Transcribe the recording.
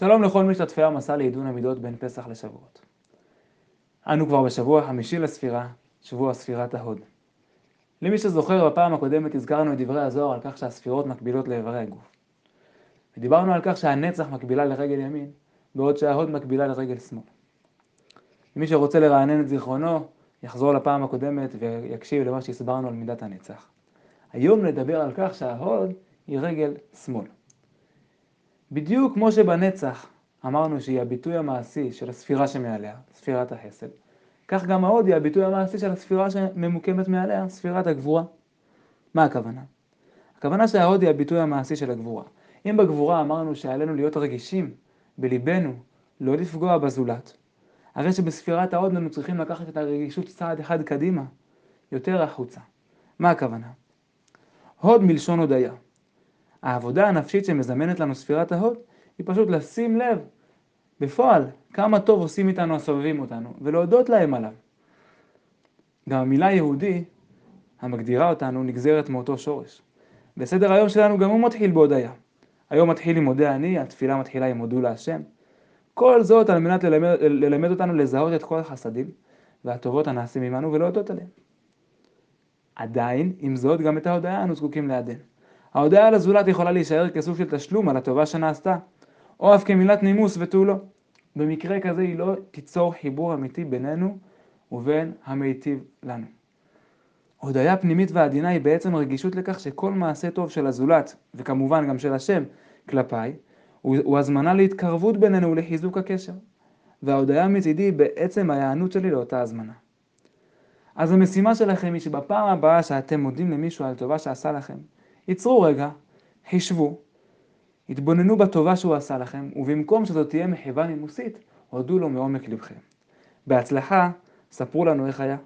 שלום לכל משתתפי המסע לעידון המידות בין פסח לשבועות. אנו כבר בשבוע החמישי לספירה, שבוע ספירת ההוד. למי שזוכר, בפעם הקודמת הזכרנו את דברי הזוהר על כך שהספירות מקבילות לאיברי הגוף. ודיברנו על כך שהנצח מקבילה לרגל ימין, בעוד שההוד מקבילה לרגל שמאל. למי שרוצה לרענן את זיכרונו, יחזור לפעם הקודמת ויקשיב למה שהסברנו על מידת הנצח. היום נדבר על כך שההוד היא רגל שמאל. בדיוק כמו שבנצח אמרנו שהיא הביטוי המעשי של הספירה שמעליה, ספירת החסד, כך גם ההוד היא הביטוי המעשי של הספירה שממוקמת מעליה, ספירת הגבורה. מה הכוונה? הכוונה שההוד היא הביטוי המעשי של הגבורה. אם בגבורה אמרנו שעלינו להיות רגישים בליבנו, לא לפגוע בזולת, הרי שבספירת ההוד אנו צריכים לקחת את הרגישות צעד אחד קדימה, יותר החוצה. מה הכוונה? הוד מלשון הודיה. העבודה הנפשית שמזמנת לנו ספירת ההוד היא פשוט לשים לב בפועל כמה טוב עושים איתנו הסובבים אותנו ולהודות להם עליו. גם המילה יהודי המגדירה אותנו נגזרת מאותו שורש. בסדר היום שלנו גם הוא מתחיל בהודיה. היום מתחיל עם מודה אני, התפילה מתחילה עם הודו להשם. כל זאת על מנת ללמד, ללמד אותנו לזהות את כל החסדים והטובות הנעשים עמנו ולהודות עליהם. עדיין, עם זאת, גם את ההודיה אנו זקוקים לעדן. ההודעה על הזולת יכולה להישאר כסוג של תשלום על הטובה שנעשתה, או אף כמילת נימוס ותו לא. במקרה כזה היא לא תיצור חיבור אמיתי בינינו ובין המיטיב לנו. הודיה פנימית ועדינה היא בעצם רגישות לכך שכל מעשה טוב של הזולת, וכמובן גם של השם, כלפיי, הוא, הזמנה להתקרבות בינינו ולחיזוק הקשר. וההודיה מצידי היא בעצם ההיענות שלי לאותה הזמנה. אז המשימה שלכם היא שבפעם הבאה שאתם מודים למישהו על טובה שעשה לכם, ייצרו רגע, חישבו, התבוננו בטובה שהוא עשה לכם, ובמקום שזאת תהיה מחווה נימוסית, הודו לו מעומק לבכם. בהצלחה, ספרו לנו איך היה.